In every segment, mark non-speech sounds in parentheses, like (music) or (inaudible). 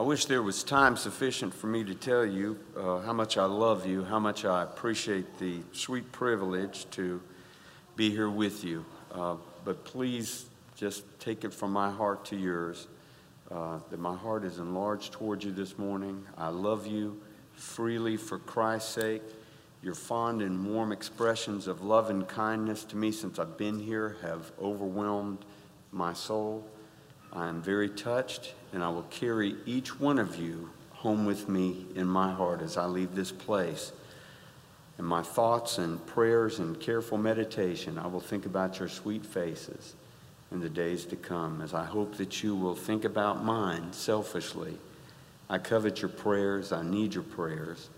I wish there was time sufficient for me to tell you uh, how much I love you, how much I appreciate the sweet privilege to be here with you. Uh, but please just take it from my heart to yours uh, that my heart is enlarged towards you this morning. I love you freely for Christ's sake. Your fond and warm expressions of love and kindness to me since I've been here have overwhelmed my soul. I am very touched, and I will carry each one of you home with me in my heart as I leave this place. In my thoughts and prayers and careful meditation, I will think about your sweet faces in the days to come, as I hope that you will think about mine selfishly. I covet your prayers, I need your prayers,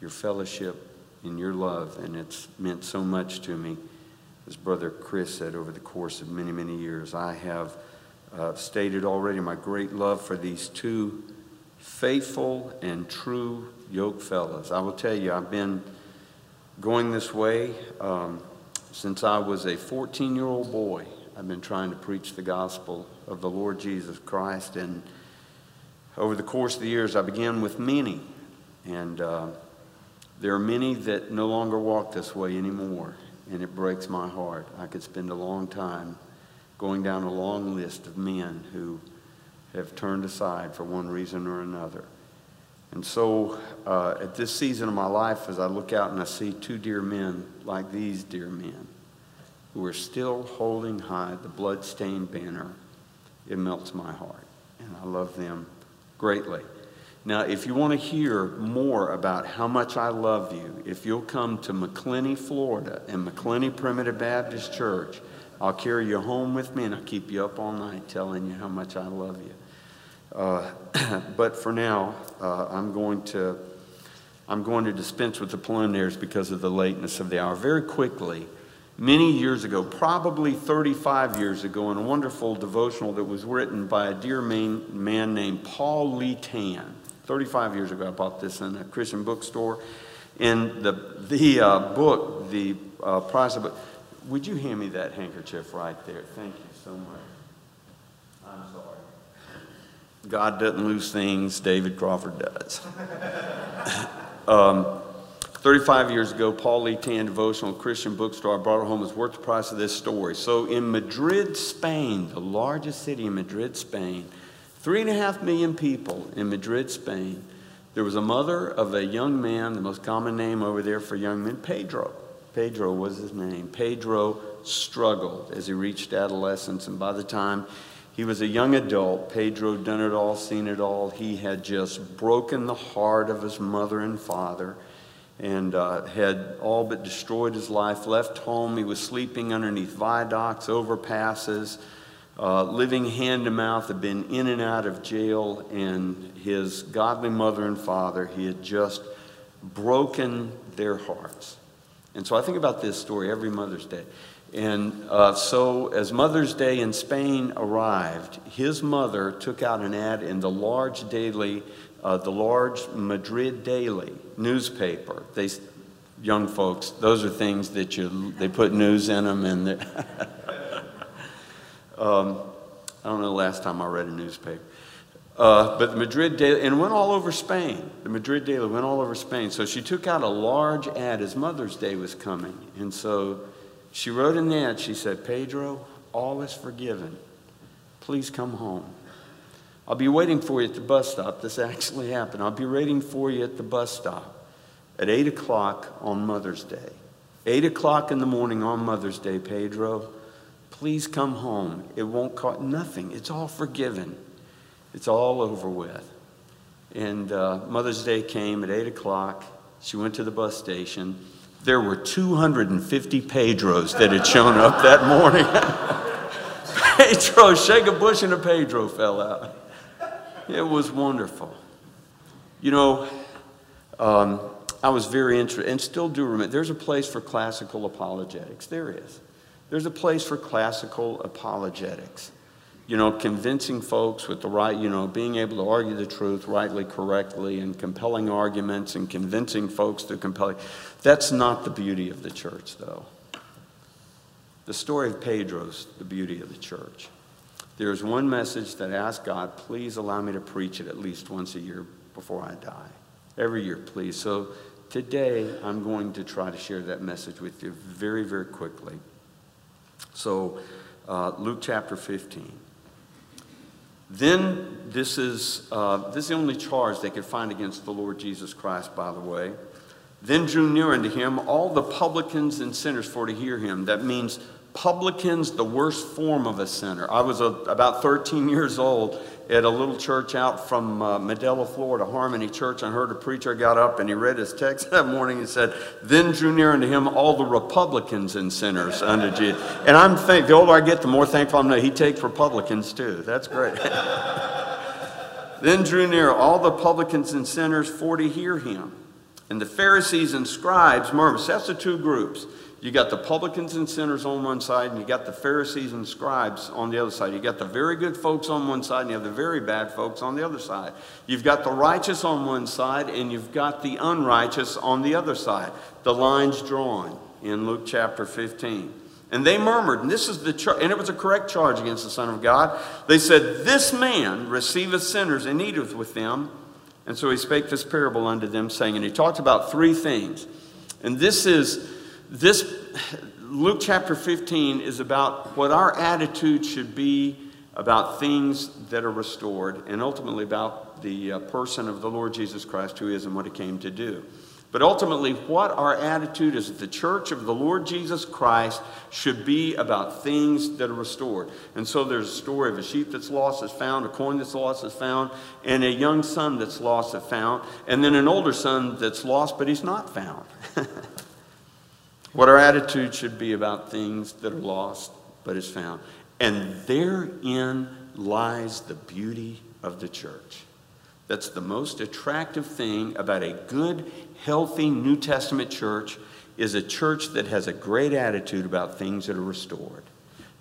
your fellowship, and your love, and it's meant so much to me. As Brother Chris said over the course of many, many years, I have uh, stated already my great love for these two faithful and true yoke fellows. I will tell you, I've been going this way um, since I was a 14 year old boy. I've been trying to preach the gospel of the Lord Jesus Christ. And over the course of the years, I began with many. And uh, there are many that no longer walk this way anymore. And it breaks my heart. I could spend a long time going down a long list of men who have turned aside for one reason or another. And so, uh, at this season of my life, as I look out and I see two dear men like these dear men who are still holding high the blood-stained banner, it melts my heart. And I love them greatly. Now, if you want to hear more about how much I love you, if you'll come to Macclenny, Florida, and Macclenny Primitive Baptist Church, I'll carry you home with me and I'll keep you up all night telling you how much I love you. Uh, (clears throat) but for now, uh, I'm going to I'm going to dispense with the preliminaries because of the lateness of the hour. Very quickly, many years ago, probably 35 years ago, in a wonderful devotional that was written by a dear man named Paul Lee Tan. 35 years ago, I bought this in a Christian bookstore. In the, the uh, book, the uh, price of it, would you hand me that handkerchief right there? Thank you so much. I'm sorry. God doesn't lose things, David Crawford does. (laughs) um, 35 years ago, Paul Lee Tan, devotional Christian bookstore, brought home. was worth the price of this story. So, in Madrid, Spain, the largest city in Madrid, Spain, three and a half million people in Madrid, Spain, there was a mother of a young man, the most common name over there for young men, Pedro. Pedro was his name. Pedro struggled as he reached adolescence, and by the time he was a young adult, Pedro done it all, seen it all. He had just broken the heart of his mother and father and uh, had all but destroyed his life. Left home, he was sleeping underneath viaducts, overpasses, uh, living hand to mouth, had been in and out of jail, and his godly mother and father, he had just broken their hearts. And so I think about this story every Mother's Day. And uh, so, as Mother's Day in Spain arrived, his mother took out an ad in the large daily, uh, the large Madrid Daily newspaper. They, young folks, those are things that you they put news in them, and (laughs) um, I don't know the last time I read a newspaper. Uh, but the Madrid Daily, and went all over Spain. The Madrid Daily went all over Spain. So she took out a large ad as Mother's Day was coming. And so she wrote in the ad, she said, Pedro, all is forgiven. Please come home. I'll be waiting for you at the bus stop. This actually happened. I'll be waiting for you at the bus stop at 8 o'clock on Mother's Day. 8 o'clock in the morning on Mother's Day, Pedro. Please come home. It won't cost nothing. It's all forgiven. It's all over with. And uh, Mother's Day came at 8 o'clock. She went to the bus station. There were 250 Pedros that had shown up that morning. (laughs) Pedro, shake a bush and a Pedro fell out. It was wonderful. You know, um, I was very interested, and still do remember, there's a place for classical apologetics. There is. There's a place for classical apologetics you know, convincing folks with the right, you know, being able to argue the truth rightly, correctly, and compelling arguments and convincing folks to compelling. That's not the beauty of the church, though. The story of Pedro's the beauty of the church. there's one message that I ask God, please allow me to preach it at least once a year before I die. Every year, please. So today, I'm going to try to share that message with you very, very quickly. So, uh, Luke chapter 15. Then, this is, uh, this is the only charge they could find against the Lord Jesus Christ, by the way. Then drew near unto him all the publicans and sinners for to hear him. That means publicans, the worst form of a sinner. I was a, about 13 years old at a little church out from uh, Florida, Harmony Church. I heard a preacher got up and he read his text (laughs) that morning and said, Then drew near unto him all the Republicans and sinners unto Jesus. And I'm thankful, the older I get, the more thankful I'm that he takes Republicans too. That's great. (laughs) then drew near all the publicans and sinners for to hear him. And the Pharisees and scribes murmured. That's the two groups. You got the publicans and sinners on one side, and you got the Pharisees and scribes on the other side. You got the very good folks on one side, and you have the very bad folks on the other side. You've got the righteous on one side, and you've got the unrighteous on the other side. The lines drawn in Luke chapter 15. And they murmured, and this is the char- and it was a correct charge against the Son of God. They said, This man receiveth sinners and eateth with them. And so he spake this parable unto them, saying, and he talked about three things. And this is, this, Luke chapter 15 is about what our attitude should be about things that are restored, and ultimately about the uh, person of the Lord Jesus Christ, who is and what he came to do. But ultimately, what our attitude as the church of the Lord Jesus Christ should be about things that are restored. And so there's a story of a sheep that's lost is found, a coin that's lost is found, and a young son that's lost is found, and then an older son that's lost but he's not found. (laughs) what our attitude should be about things that are lost but is found. And therein lies the beauty of the church. That's the most attractive thing about a good, healthy New Testament church is a church that has a great attitude about things that are restored.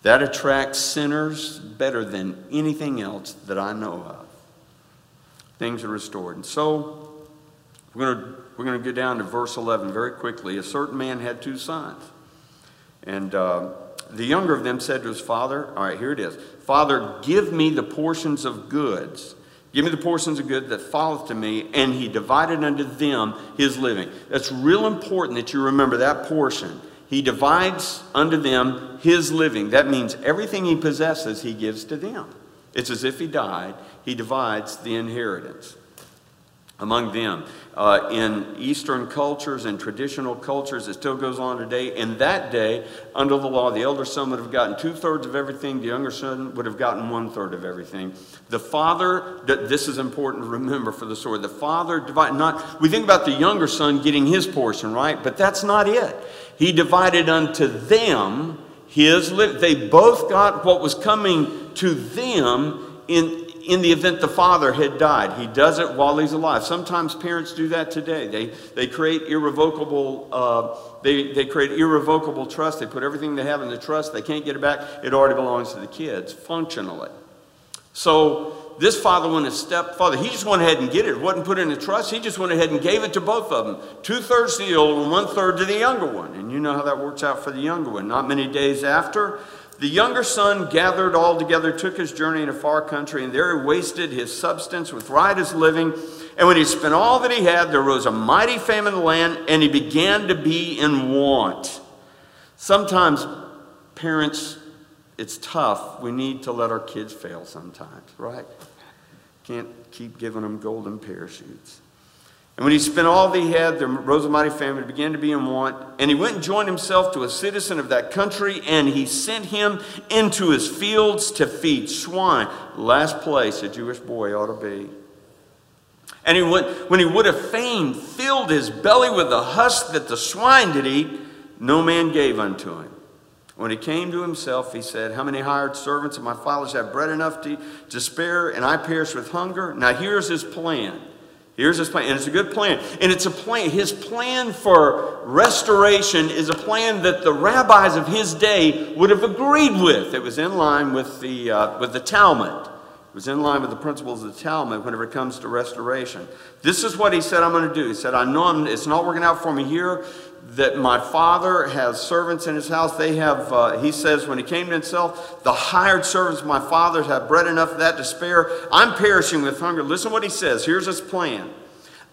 That attracts sinners better than anything else that I know of. Things are restored. And so we're going to, we're going to get down to verse 11 very quickly. A certain man had two sons. And uh, the younger of them said to his father, All right, here it is Father, give me the portions of goods Give me the portions of good that falleth to me, and he divided unto them his living. That's real important that you remember that portion. He divides unto them his living. That means everything he possesses, he gives to them. It's as if he died, he divides the inheritance among them. Uh, in Eastern cultures and traditional cultures, it still goes on today. In that day, under the law, the elder son would have gotten two thirds of everything, the younger son would have gotten one third of everything. The father, this is important to remember for the story, the father divided, not, we think about the younger son getting his portion, right? But that's not it. He divided unto them his, they both got what was coming to them in, in the event the father had died. He does it while he's alive. Sometimes parents do that today. They, they create irrevocable, uh, they, they create irrevocable trust. They put everything they have in the trust. They can't get it back. It already belongs to the kids, functionally. So this father went a step further. He just went ahead and get it. It wasn't put in a trust. He just went ahead and gave it to both of them. Two thirds to the older one, one third to the younger one. And you know how that works out for the younger one. Not many days after, the younger son gathered all together, took his journey in a far country, and there he wasted his substance with riotous living. And when he spent all that he had, there rose a mighty famine in the land, and he began to be in want. Sometimes, parents, it's tough. We need to let our kids fail sometimes, right? Can't keep giving them golden parachutes. And when he spent all that he had, the rose family began to be in want. And he went and joined himself to a citizen of that country, and he sent him into his fields to feed swine. Last place a Jewish boy ought to be. And he went, when he would have fain filled his belly with the husk that the swine did eat, no man gave unto him. When he came to himself, he said, How many hired servants of my father's have bread enough to, to spare, and I perish with hunger? Now here's his plan. Here's his plan, and it's a good plan. And it's a plan, his plan for restoration is a plan that the rabbis of his day would have agreed with. It was in line with the, uh, with the Talmud. It was in line with the principles of the Talmud whenever it comes to restoration. This is what he said I'm going to do. He said, I know I'm, it's not working out for me here, that my father has servants in his house. They have, uh, he says, when he came to himself, the hired servants of my father have bread enough that to spare. I'm perishing with hunger. Listen what he says. Here's his plan.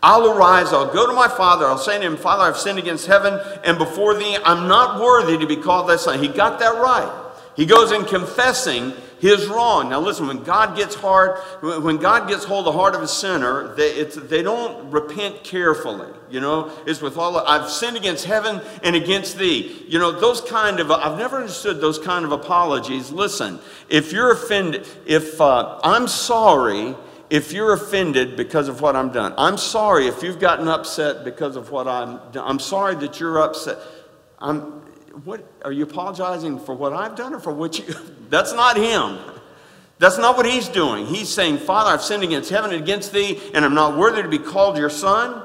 I'll arise, I'll go to my father, I'll say to him, Father, I've sinned against heaven and before thee. I'm not worthy to be called thy son. He got that right. He goes in confessing his wrong. Now listen, when God gets hard, when God gets hold of the heart of a sinner, they, they don't repent carefully. You know, it's with all, I've sinned against heaven and against thee. You know, those kind of, I've never understood those kind of apologies. Listen, if you're offended, if uh, I'm sorry, if you're offended because of what I'm done. I'm sorry if you've gotten upset because of what I'm done. I'm sorry that you're upset. I'm, what, are you apologizing for what I've done or for what you? (laughs) That's not him. That's not what he's doing. He's saying, Father, I've sinned against heaven and against thee, and I'm not worthy to be called your son.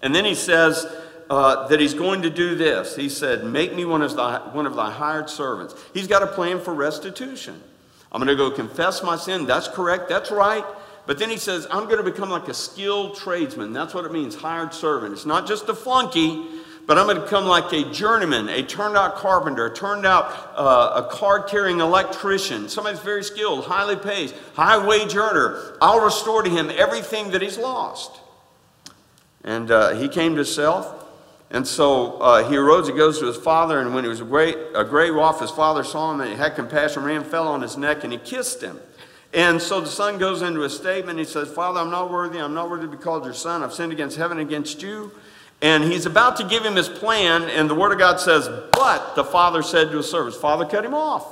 And then he says uh, that he's going to do this. He said, Make me one of, thy, one of thy hired servants. He's got a plan for restitution. I'm going to go confess my sin. That's correct. That's right. But then he says, I'm going to become like a skilled tradesman. That's what it means, hired servant. It's not just a flunky, but I'm going to become like a journeyman, a turned out carpenter, a turned out uh, a card carrying electrician, somebody that's very skilled, highly paid, high wage earner. I'll restore to him everything that he's lost. And uh, he came to self. And so uh, he arose, he goes to his father, and when he was a great, a great off, his father saw him, and he had compassion, ran, fell on his neck, and he kissed him. And so the son goes into a statement. He says, Father, I'm not worthy. I'm not worthy to be called your son. I've sinned against heaven against you. And he's about to give him his plan, and the word of God says, But the father said to his servants, Father cut him off.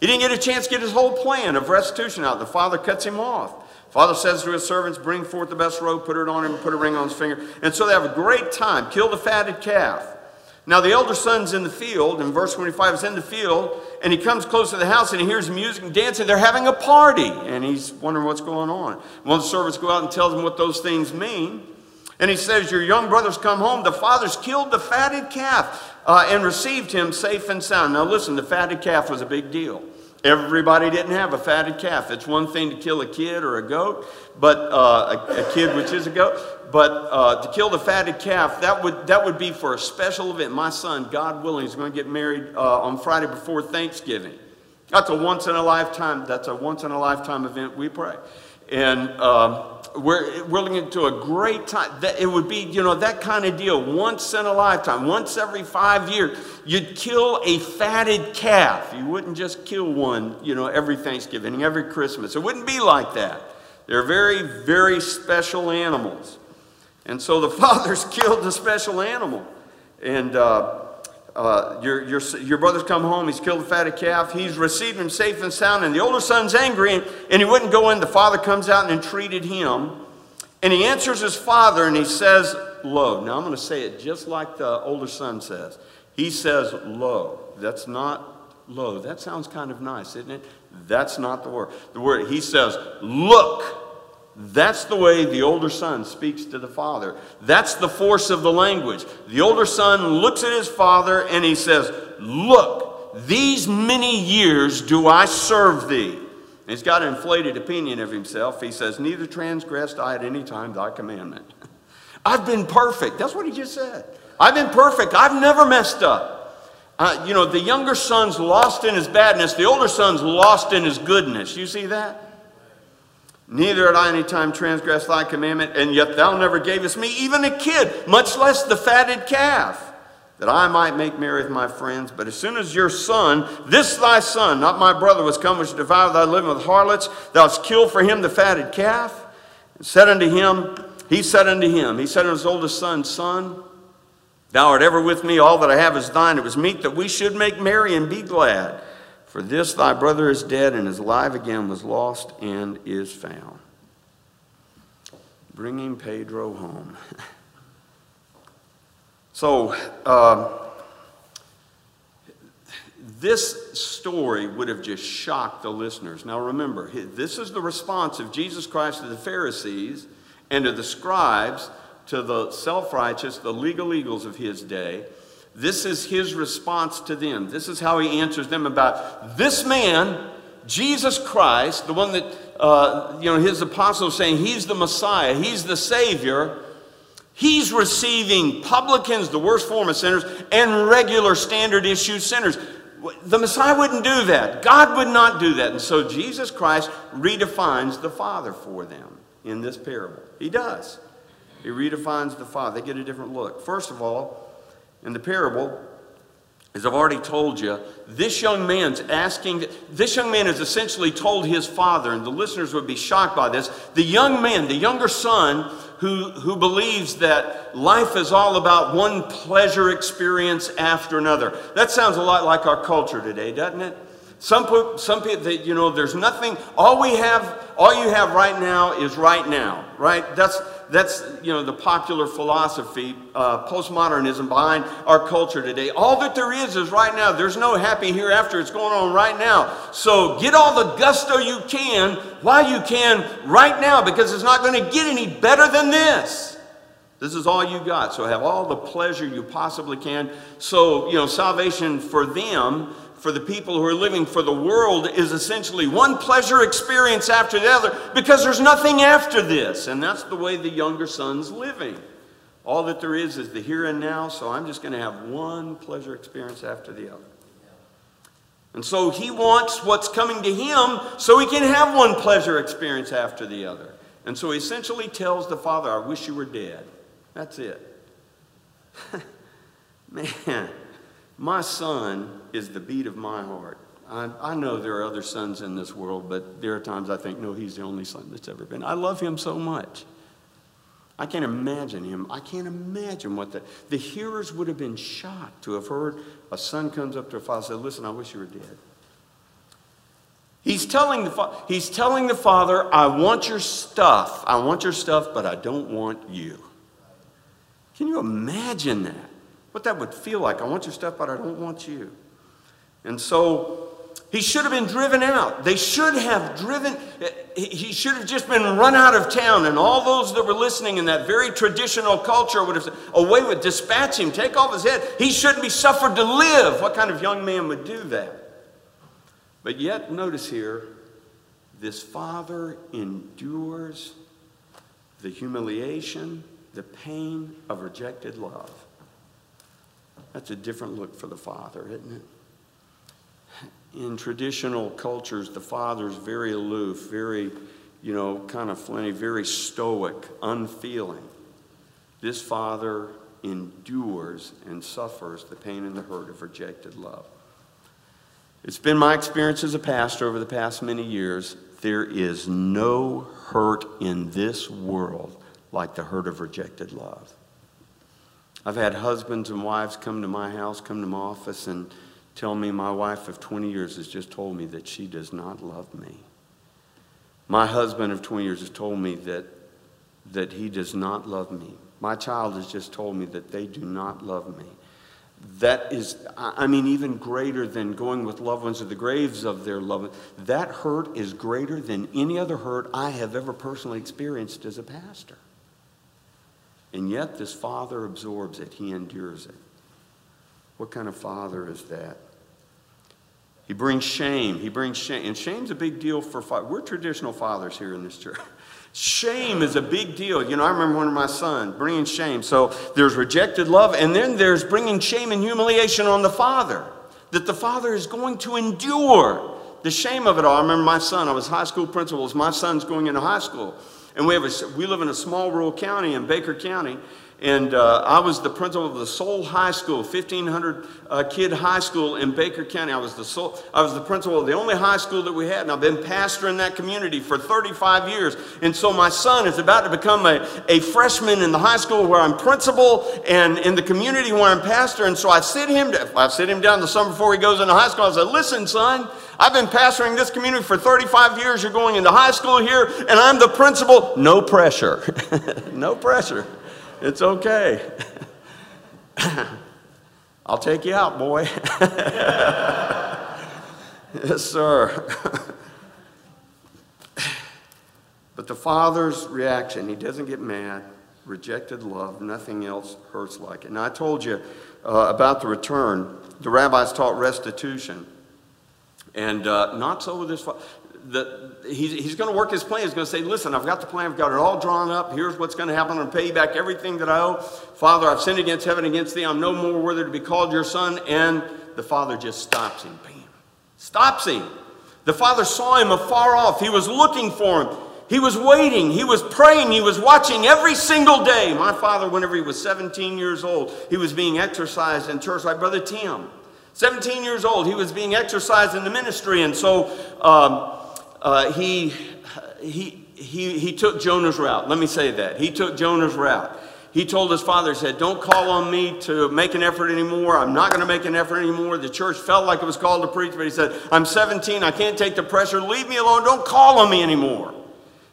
He didn't get a chance to get his whole plan of restitution out. The father cuts him off. Father says to his servants, Bring forth the best robe, put it on him, put a ring on his finger. And so they have a great time. Kill the fatted calf. Now the elder son's in the field, and verse 25 is in the field, and he comes close to the house and he hears music and dancing. They're having a party, and he's wondering what's going on. One of the servants go out and tells him what those things mean. And he says, Your young brother's come home. The father's killed the fatted calf uh, and received him safe and sound. Now listen, the fatted calf was a big deal. Everybody didn't have a fatted calf. It's one thing to kill a kid or a goat, but uh, a, a, kid which is a goat, but uh, to kill the fatted calf that would that would be for a special event. My son, God willing, is going to get married uh, on Friday before Thanksgiving. That's a once in a lifetime. That's a once in a lifetime event. We pray, and. Um, we're, we're looking into a great time. That it would be, you know, that kind of deal once in a lifetime, once every five years. You'd kill a fatted calf. You wouldn't just kill one, you know, every Thanksgiving, every Christmas. It wouldn't be like that. They're very, very special animals. And so the (laughs) father's (laughs) killed the special animal. And uh, uh, your, your, your brother's come home, he's killed a fatted calf, he's received him safe and sound, and the older son's angry, and, and he wouldn't go in. The father comes out and entreated him, and he answers his father, and he says, Lo. Now I'm going to say it just like the older son says. He says, Lo. That's not lo. That sounds kind of nice, isn't it? That's not the word. The word, he says, Look. That's the way the older son speaks to the father. That's the force of the language. The older son looks at his father and he says, Look, these many years do I serve thee. And he's got an inflated opinion of himself. He says, Neither transgressed I at any time thy commandment. (laughs) I've been perfect. That's what he just said. I've been perfect. I've never messed up. Uh, you know, the younger son's lost in his badness, the older son's lost in his goodness. You see that? Neither at I any time transgressed thy commandment, and yet thou never gavest me even a kid, much less the fatted calf, that I might make merry with my friends. But as soon as your son, this thy son, not my brother, was come which devoured thy living with harlots, thou hast killed for him the fatted calf, and said unto him, he said unto him, he said unto his oldest son, Son, thou art ever with me, all that I have is thine. It was meet that we should make merry and be glad. For this thy brother is dead and is alive again, was lost and is found. Bringing Pedro home. (laughs) so, uh, this story would have just shocked the listeners. Now remember, this is the response of Jesus Christ to the Pharisees and to the scribes, to the self righteous, the legal eagles of his day. This is his response to them. This is how he answers them about this man Jesus Christ, the one that, uh, you know, his apostles saying he's the Messiah, he's the Savior, he's receiving publicans, the worst form of sinners, and regular standard issue sinners. The Messiah wouldn't do that. God would not do that. And so Jesus Christ redefines the Father for them in this parable. He does. He redefines the Father. They get a different look. First of all, in the parable, as I've already told you, this young man's asking, this young man has essentially told his father, and the listeners would be shocked by this. The young man, the younger son, who, who believes that life is all about one pleasure experience after another. That sounds a lot like our culture today, doesn't it? Some, people, some people, that you know, there's nothing, all we have, all you have right now is right now, right? That's, that's you know the popular philosophy, uh, postmodernism behind our culture today. All that there is is right now. There's no happy hereafter. It's going on right now. So get all the gusto you can while you can right now, because it's not going to get any better than this. This is all you got. So have all the pleasure you possibly can. So you know salvation for them for the people who are living for the world is essentially one pleasure experience after the other because there's nothing after this. And that's the way the younger son's living. All that there is is the here and now, so I'm just going to have one pleasure experience after the other. And so he wants what's coming to him so he can have one pleasure experience after the other. And so he essentially tells the father, I wish you were dead. That's it. (laughs) Man. My son is the beat of my heart. I, I, know there are other sons in this world, but there are times I think, no, he's the only son that's ever been. I love him so much. I can't imagine him. I can't imagine what the, the hearers would have been shocked to have heard a son comes up to a father and says, Listen, I wish you were dead. He's telling, the, he's telling the father, I want your stuff. I want your stuff, but I don't want you. Can you imagine that? what that would feel like. I want your stuff, but I don't want you. And so he should have been driven out. They should have driven, he should have just been run out of town. And all those that were listening in that very traditional culture would have said, away with, dispatch him, take off his head. He shouldn't be suffered to live. What kind of young man would do that? But yet, notice here, this father endures the humiliation, the pain of rejected love. That's a different look for the father, isn't it? In traditional cultures, the father's very aloof, very, you know, kind of flinty, very stoic, unfeeling. This father endures and suffers the pain and the hurt of rejected love. It's been my experience as a pastor over the past many years. There is no hurt in this world like the hurt of rejected love. I've had husbands and wives come to my house, come to my office, and tell me my wife of 20 years has just told me that she does not love me. My husband of 20 years has told me that, that he does not love me. My child has just told me that they do not love me. That is, I mean, even greater than going with loved ones to the graves of their loved ones. That hurt is greater than any other hurt I have ever personally experienced as a pastor. And yet, this father absorbs it, he endures it. What kind of father is that? He brings shame. He brings shame. And shame's a big deal for fathers. We're traditional fathers here in this church. (laughs) Shame is a big deal. You know, I remember one of my sons bringing shame. So there's rejected love, and then there's bringing shame and humiliation on the father. That the father is going to endure the shame of it all. I remember my son, I was high school principal. My son's going into high school. And we, have a, we live in a small rural county in Baker County. And uh, I was the principal of the Sole High School, 1,500 uh, kid high school in Baker County. I was, the Sole, I was the principal of the only high school that we had, and I've been pastor in that community for 35 years. And so my son is about to become a, a freshman in the high school where I'm principal and in the community where I'm pastor. And so I sit him, I sit him down the summer before he goes into high school. I said, listen, son, I've been pastoring this community for 35 years. You're going into high school here, and I'm the principal. No pressure. (laughs) no pressure. It's okay. (laughs) I'll take you out, boy. (laughs) yes, sir. (laughs) but the father's reaction, he doesn't get mad. Rejected love, nothing else hurts like it. And I told you uh, about the return. The rabbis taught restitution. And uh, not so with this. father. The, he's, he's going to work his plan. He's going to say, Listen, I've got the plan. I've got it all drawn up. Here's what's going to happen. I'm going to pay you back everything that I owe. Father, I've sinned against heaven, against thee. I'm no more worthy to be called your son. And the father just stops him. Bam. Stops him. The father saw him afar off. He was looking for him. He was waiting. He was praying. He was watching every single day. My father, whenever he was 17 years old, he was being exercised in church by Brother Tim. 17 years old, he was being exercised in the ministry. And so um, uh, he, he, he, he took Jonah's route. Let me say that. He took Jonah's route. He told his father, he said, Don't call on me to make an effort anymore. I'm not going to make an effort anymore. The church felt like it was called to preach, but he said, I'm 17. I can't take the pressure. Leave me alone. Don't call on me anymore.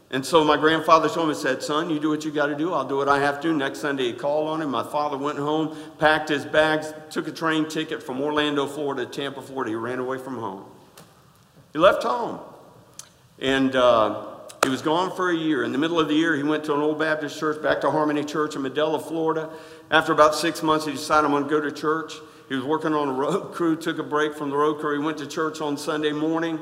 And so my grandfather told me, said, Son, you do what you got to do. I'll do what I have to. Next Sunday, he called on him. My father went home, packed his bags, took a train ticket from Orlando, Florida to Tampa, Florida. He ran away from home. He left home. And uh, he was gone for a year. In the middle of the year, he went to an old Baptist church back to Harmony Church in Medela, Florida. After about six months, he decided I'm going to go to church. He was working on a road (laughs) crew, took a break from the road crew. He went to church on Sunday morning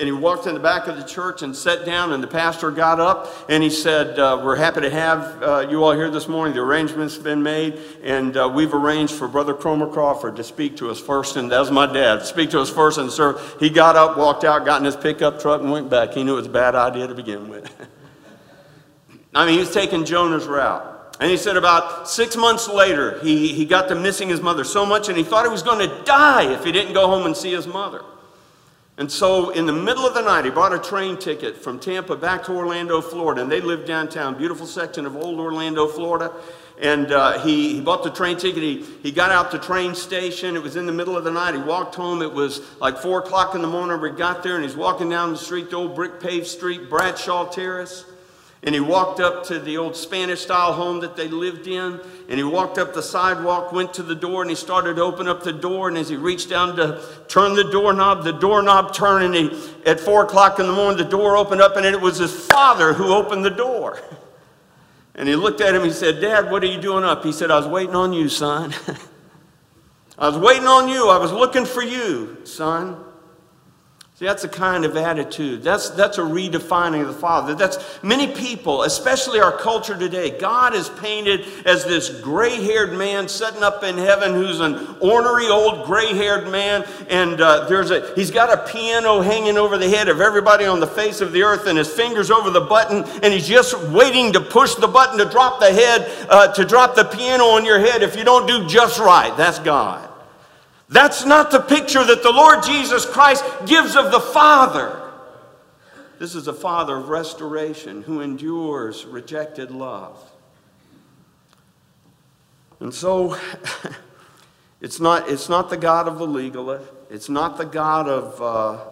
and he walked in the back of the church and sat down and the pastor got up and he said uh, we're happy to have uh, you all here this morning. The arrangements have been made and uh, we've arranged for brother cromer crawford to speak to us first and that was my dad speak to us first and sir he got up walked out got in his pickup truck and went back. He knew it was a bad idea to begin with. (laughs) I mean he was taking jonah's route. And he said about six months later, he, he got to missing his mother so much, and he thought he was going to die if he didn't go home and see his mother. And so, in the middle of the night, he bought a train ticket from Tampa back to Orlando, Florida. And they lived downtown, beautiful section of old Orlando, Florida. And uh, he, he bought the train ticket. He, he got out the train station. It was in the middle of the night. He walked home. It was like 4 o'clock in the morning. We got there, and he's walking down the street, the old brick paved street, Bradshaw Terrace. And he walked up to the old Spanish style home that they lived in. And he walked up the sidewalk, went to the door, and he started to open up the door. And as he reached down to turn the doorknob, the doorknob turned. And he, at four o'clock in the morning, the door opened up, and it was his father who opened the door. (laughs) And he looked at him. He said, Dad, what are you doing up? He said, I was waiting on you, son. (laughs) I was waiting on you. I was looking for you, son. See, that's a kind of attitude. That's, that's a redefining of the Father. That's many people, especially our culture today. God is painted as this gray haired man sitting up in heaven who's an ornery old gray haired man. And uh, there's a, he's got a piano hanging over the head of everybody on the face of the earth, and his fingers over the button, and he's just waiting to push the button to drop the head, uh, to drop the piano on your head if you don't do just right. That's God. That's not the picture that the Lord Jesus Christ gives of the Father. This is a Father of restoration who endures rejected love. And so, (laughs) it's not, it's not the God of the legalist, it's not the God of uh,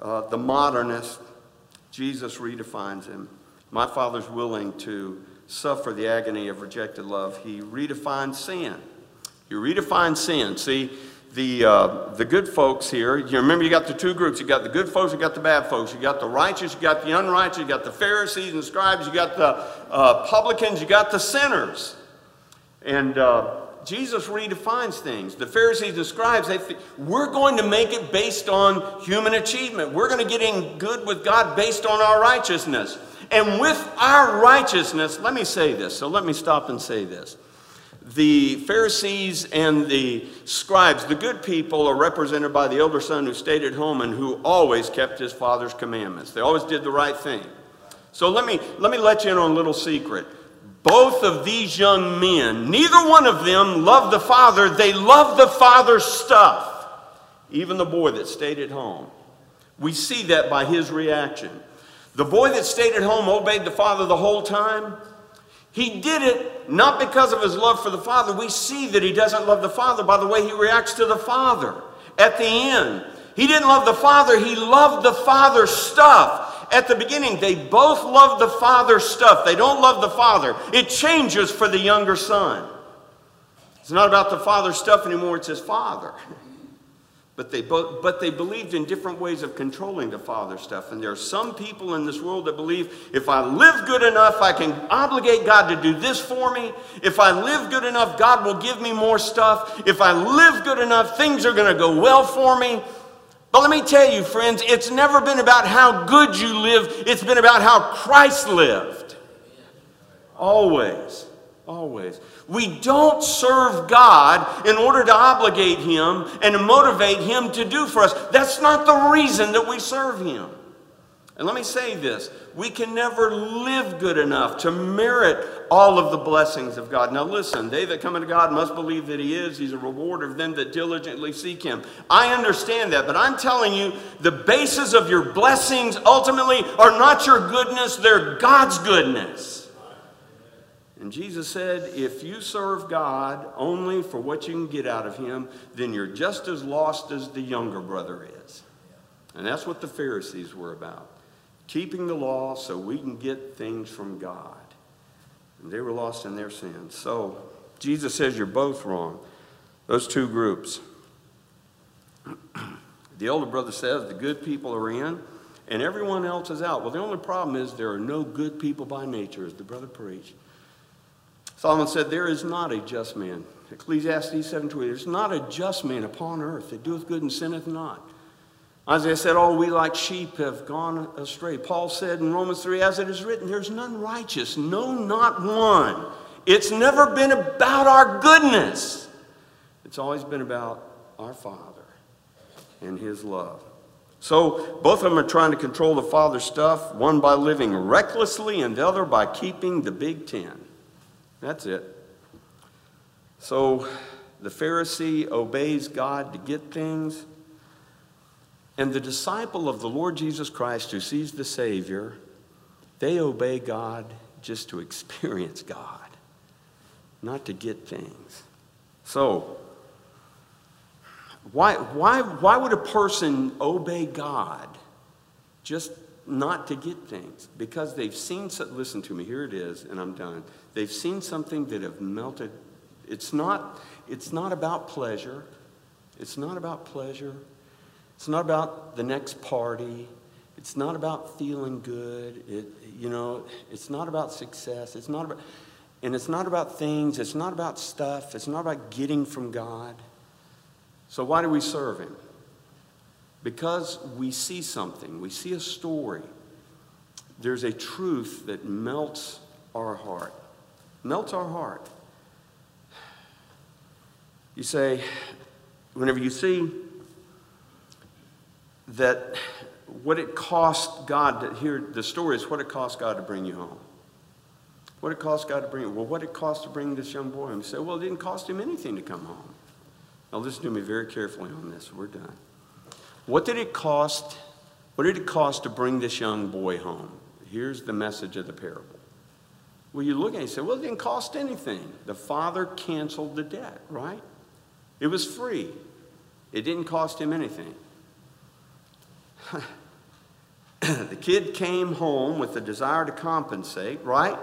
uh, the modernist. Jesus redefines him. My Father's willing to suffer the agony of rejected love. He redefines sin. He redefines sin. See, the, uh, the good folks here, you remember you got the two groups. You got the good folks, you got the bad folks. You got the righteous, you got the unrighteous, you got the Pharisees and scribes, you got the uh, publicans, you got the sinners. And uh, Jesus redefines things. The Pharisees and scribes, they th- we're going to make it based on human achievement. We're going to get in good with God based on our righteousness. And with our righteousness, let me say this. So let me stop and say this the Pharisees and the scribes, the good people, are represented by the elder son who stayed at home and who always kept his father's commandments. They always did the right thing. So let me, let me let you in on a little secret. Both of these young men, neither one of them loved the father, they loved the father's stuff. Even the boy that stayed at home. We see that by his reaction. The boy that stayed at home obeyed the father the whole time. He did it not because of his love for the Father. We see that he doesn't love the Father by the way he reacts to the Father at the end. He didn't love the Father, he loved the Father's stuff. At the beginning, they both love the Father's stuff. They don't love the Father. It changes for the younger son. It's not about the Father's stuff anymore, it's his Father. (laughs) But they, both, but they believed in different ways of controlling the father stuff. And there are some people in this world that believe if I live good enough, I can obligate God to do this for me. If I live good enough, God will give me more stuff. If I live good enough, things are going to go well for me. But let me tell you, friends, it's never been about how good you live, it's been about how Christ lived. Always. Always. We don't serve God in order to obligate Him and to motivate Him to do for us. That's not the reason that we serve Him. And let me say this we can never live good enough to merit all of the blessings of God. Now, listen, they that come unto God must believe that He is. He's a rewarder of them that diligently seek Him. I understand that, but I'm telling you, the basis of your blessings ultimately are not your goodness, they're God's goodness. And Jesus said, if you serve God only for what you can get out of Him, then you're just as lost as the younger brother is. And that's what the Pharisees were about keeping the law so we can get things from God. And they were lost in their sins. So Jesus says you're both wrong, those two groups. (clears throat) the older brother says the good people are in and everyone else is out. Well, the only problem is there are no good people by nature, as the brother preached. Solomon said, There is not a just man. Ecclesiastes 7.20, There's not a just man upon earth that doeth good and sinneth not. Isaiah said, All we like sheep have gone astray. Paul said in Romans 3, As it is written, there's none righteous, no, not one. It's never been about our goodness, it's always been about our Father and His love. So both of them are trying to control the Father's stuff, one by living recklessly and the other by keeping the Big Ten. That's it. So the Pharisee obeys God to get things. And the disciple of the Lord Jesus Christ who sees the Savior, they obey God just to experience God, not to get things. So, why, why, why would a person obey God just not to get things? Because they've seen, listen to me, here it is, and I'm done. They've seen something that have melted. It's not, it's not about pleasure. It's not about pleasure. It's not about the next party. It's not about feeling good. It, you know, it's not about success. It's not about, and it's not about things. It's not about stuff. It's not about getting from God. So why do we serve Him? Because we see something. We see a story. There's a truth that melts our heart. Melts our heart. You say, whenever you see that what it cost God to hear the story is what it cost God to bring you home. What it cost God to bring you. Well, what it cost to bring this young boy home? You say, well, it didn't cost him anything to come home. Now listen to me very carefully on this. We're done. What did it cost? What did it cost to bring this young boy home? Here's the message of the parable. Well, you look at it and say, well, it didn't cost anything. The father canceled the debt, right? It was free. It didn't cost him anything. (laughs) the kid came home with the desire to compensate, right?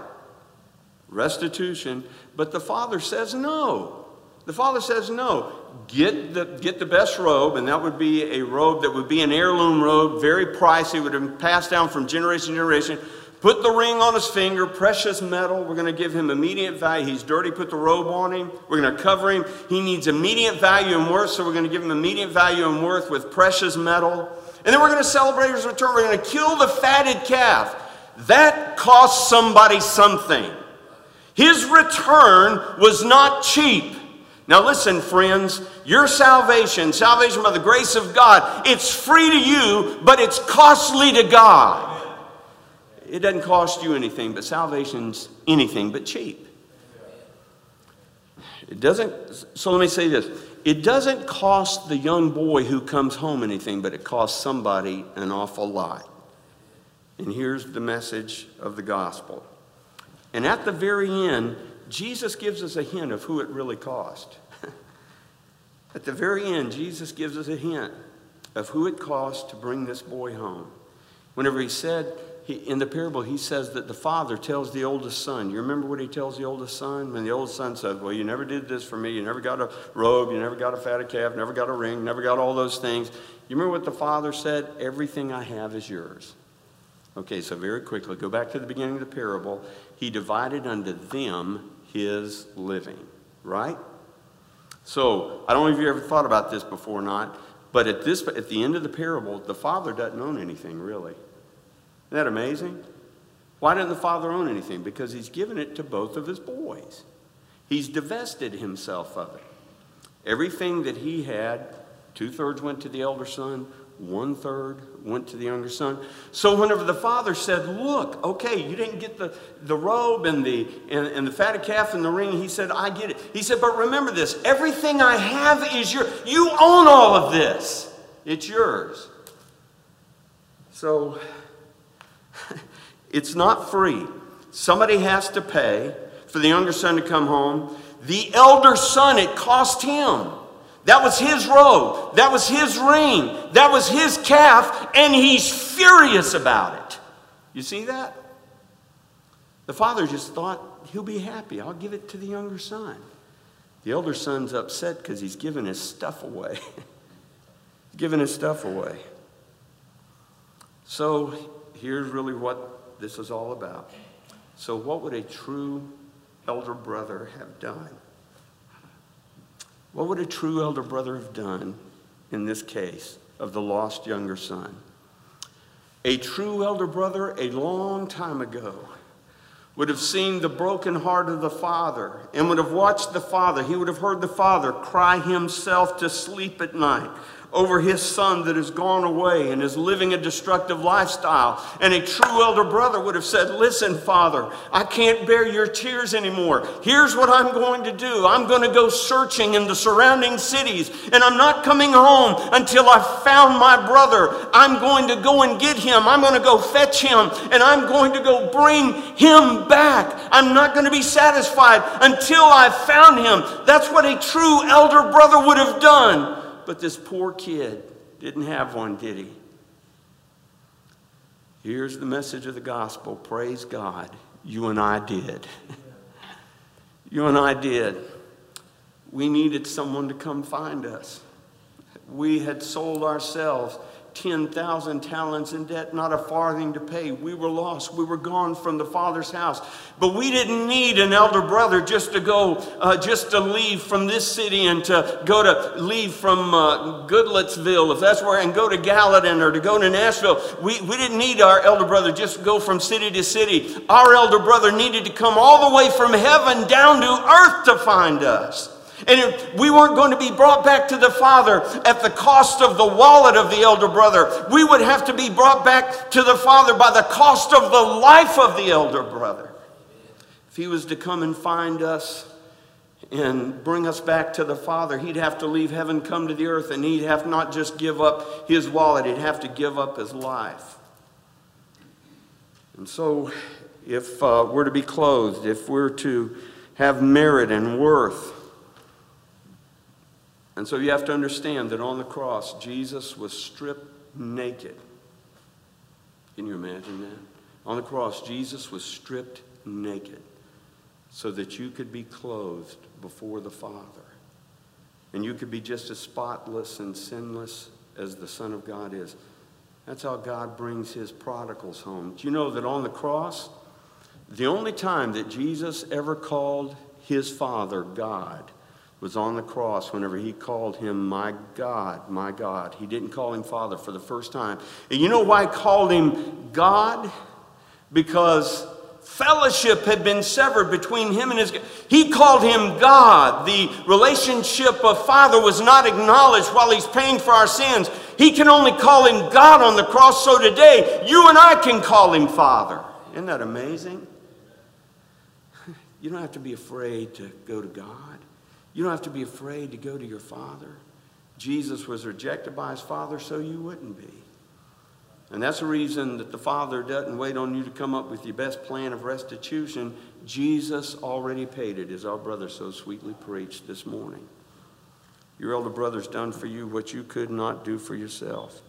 Restitution. But the father says no. The father says no. Get the, get the best robe, and that would be a robe that would be an heirloom robe, very pricey, would have been passed down from generation to generation. Put the ring on his finger, precious metal. We're going to give him immediate value. He's dirty, put the robe on him. We're going to cover him. He needs immediate value and worth, so we're going to give him immediate value and worth with precious metal. And then we're going to celebrate his return. We're going to kill the fatted calf. That cost somebody something. His return was not cheap. Now, listen, friends, your salvation, salvation by the grace of God, it's free to you, but it's costly to God. It doesn't cost you anything, but salvation's anything but cheap. It doesn't, so let me say this it doesn't cost the young boy who comes home anything, but it costs somebody an awful lot. And here's the message of the gospel. And at the very end, Jesus gives us a hint of who it really cost. (laughs) at the very end, Jesus gives us a hint of who it cost to bring this boy home. Whenever he said, he, in the parable, he says that the father tells the oldest son. You remember what he tells the oldest son? When the oldest son says, Well, you never did this for me. You never got a robe. You never got a fatted calf. Never got a ring. Never got all those things. You remember what the father said? Everything I have is yours. Okay, so very quickly, go back to the beginning of the parable. He divided unto them his living, right? So, I don't know if you ever thought about this before or not, But at, this, at the end of the parable, the father doesn't own anything, really. Isn't that amazing? Why didn't the father own anything? Because he's given it to both of his boys. He's divested himself of it. Everything that he had, two thirds went to the elder son, one third went to the younger son. So whenever the father said, Look, okay, you didn't get the, the robe and the, and, and the fatted calf and the ring, he said, I get it. He said, But remember this everything I have is yours. You own all of this, it's yours. So it's not free. Somebody has to pay for the younger son to come home. The elder son, it cost him. That was his robe. That was his ring. That was his calf, and he's furious about it. You see that? The father just thought, he'll be happy. I'll give it to the younger son. The elder son's upset because he's given his stuff away. (laughs) giving his stuff away. So here's really this is all about. So, what would a true elder brother have done? What would a true elder brother have done in this case of the lost younger son? A true elder brother, a long time ago, would have seen the broken heart of the father and would have watched the father. He would have heard the father cry himself to sleep at night over his son that has gone away and is living a destructive lifestyle. And a true elder brother would have said, Listen, Father, I can't bear your tears anymore. Here's what I'm going to do I'm going to go searching in the surrounding cities, and I'm not coming home until I've found my brother. I'm going to go and get him. I'm going to go fetch him, and I'm going to go bring him back. I'm not going to be satisfied until I've found him. That's what a true elder brother would have done. But this poor kid didn't have one, did he? Here's the message of the gospel. Praise God. You and I did. (laughs) you and I did. We needed someone to come find us. We had sold ourselves 10,000 talents in debt, not a farthing to pay. We were lost. We were gone from the Father's house. But we didn't need an elder brother just to go, uh, just to leave from this city and to go to leave from uh, Goodlettsville, if that's where, and go to Gallatin or to go to Nashville. We, we didn't need our elder brother just to go from city to city. Our elder brother needed to come all the way from heaven down to earth to find us. And if we weren't going to be brought back to the Father at the cost of the wallet of the elder brother. We would have to be brought back to the Father by the cost of the life of the elder brother. If he was to come and find us and bring us back to the Father, he'd have to leave heaven, come to the earth, and he'd have not just give up his wallet, he'd have to give up his life. And so, if uh, we're to be clothed, if we're to have merit and worth, and so you have to understand that on the cross, Jesus was stripped naked. Can you imagine that? On the cross, Jesus was stripped naked so that you could be clothed before the Father. And you could be just as spotless and sinless as the Son of God is. That's how God brings his prodigals home. Do you know that on the cross, the only time that Jesus ever called his Father God was on the cross whenever he called him my God, my God. He didn't call him Father for the first time. And you know why he called him God? Because fellowship had been severed between him and his he called him god the relationship of father was not acknowledged while he's paying for our sins he can only call him god on the cross so today you and i can call him father isn't that amazing (laughs) you don't have to be afraid to go to god you don't have to be afraid to go to your Father. Jesus was rejected by his Father, so you wouldn't be. And that's the reason that the Father doesn't wait on you to come up with your best plan of restitution. Jesus already paid it, as our brother so sweetly preached this morning. Your elder brother's done for you what you could not do for yourself.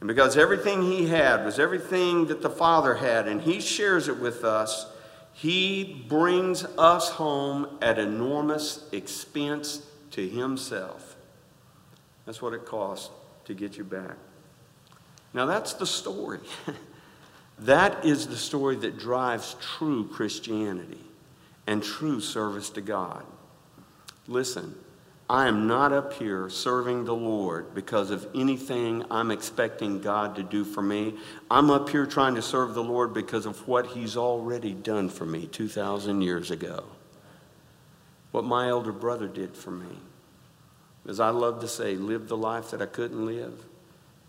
And because everything he had was everything that the Father had, and he shares it with us, he brings us home at enormous expense to himself. That's what it costs to get you back. Now, that's the story. (laughs) that is the story that drives true Christianity and true service to God. Listen, I am not up here serving the Lord because of anything I'm expecting God to do for me. I'm up here trying to serve the Lord because of what He's already done for me 2,000 years ago. What my elder brother did for me. As I love to say, lived the life that I couldn't live,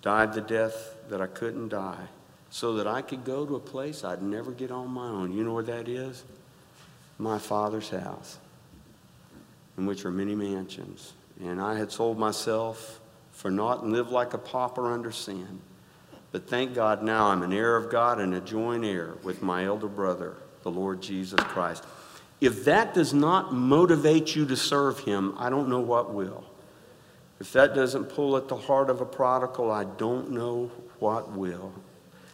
died the death that I couldn't die, so that I could go to a place I'd never get on my own. You know where that is? My Father's house in which are many mansions. And I had sold myself for naught and lived like a pauper under sin. But thank God now I'm an heir of God and a joint heir with my elder brother, the Lord Jesus Christ. If that does not motivate you to serve Him, I don't know what will. If that doesn't pull at the heart of a prodigal, I don't know what will.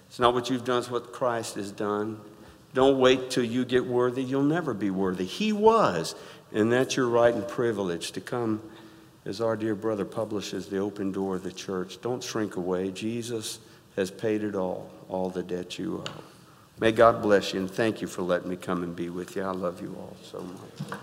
It's not what you've done, it's what Christ has done. Don't wait till you get worthy. You'll never be worthy. He was. And that's your right and privilege to come as our dear brother publishes the open door of the church. Don't shrink away. Jesus has paid it all, all the debt you owe. May God bless you and thank you for letting me come and be with you. I love you all so much.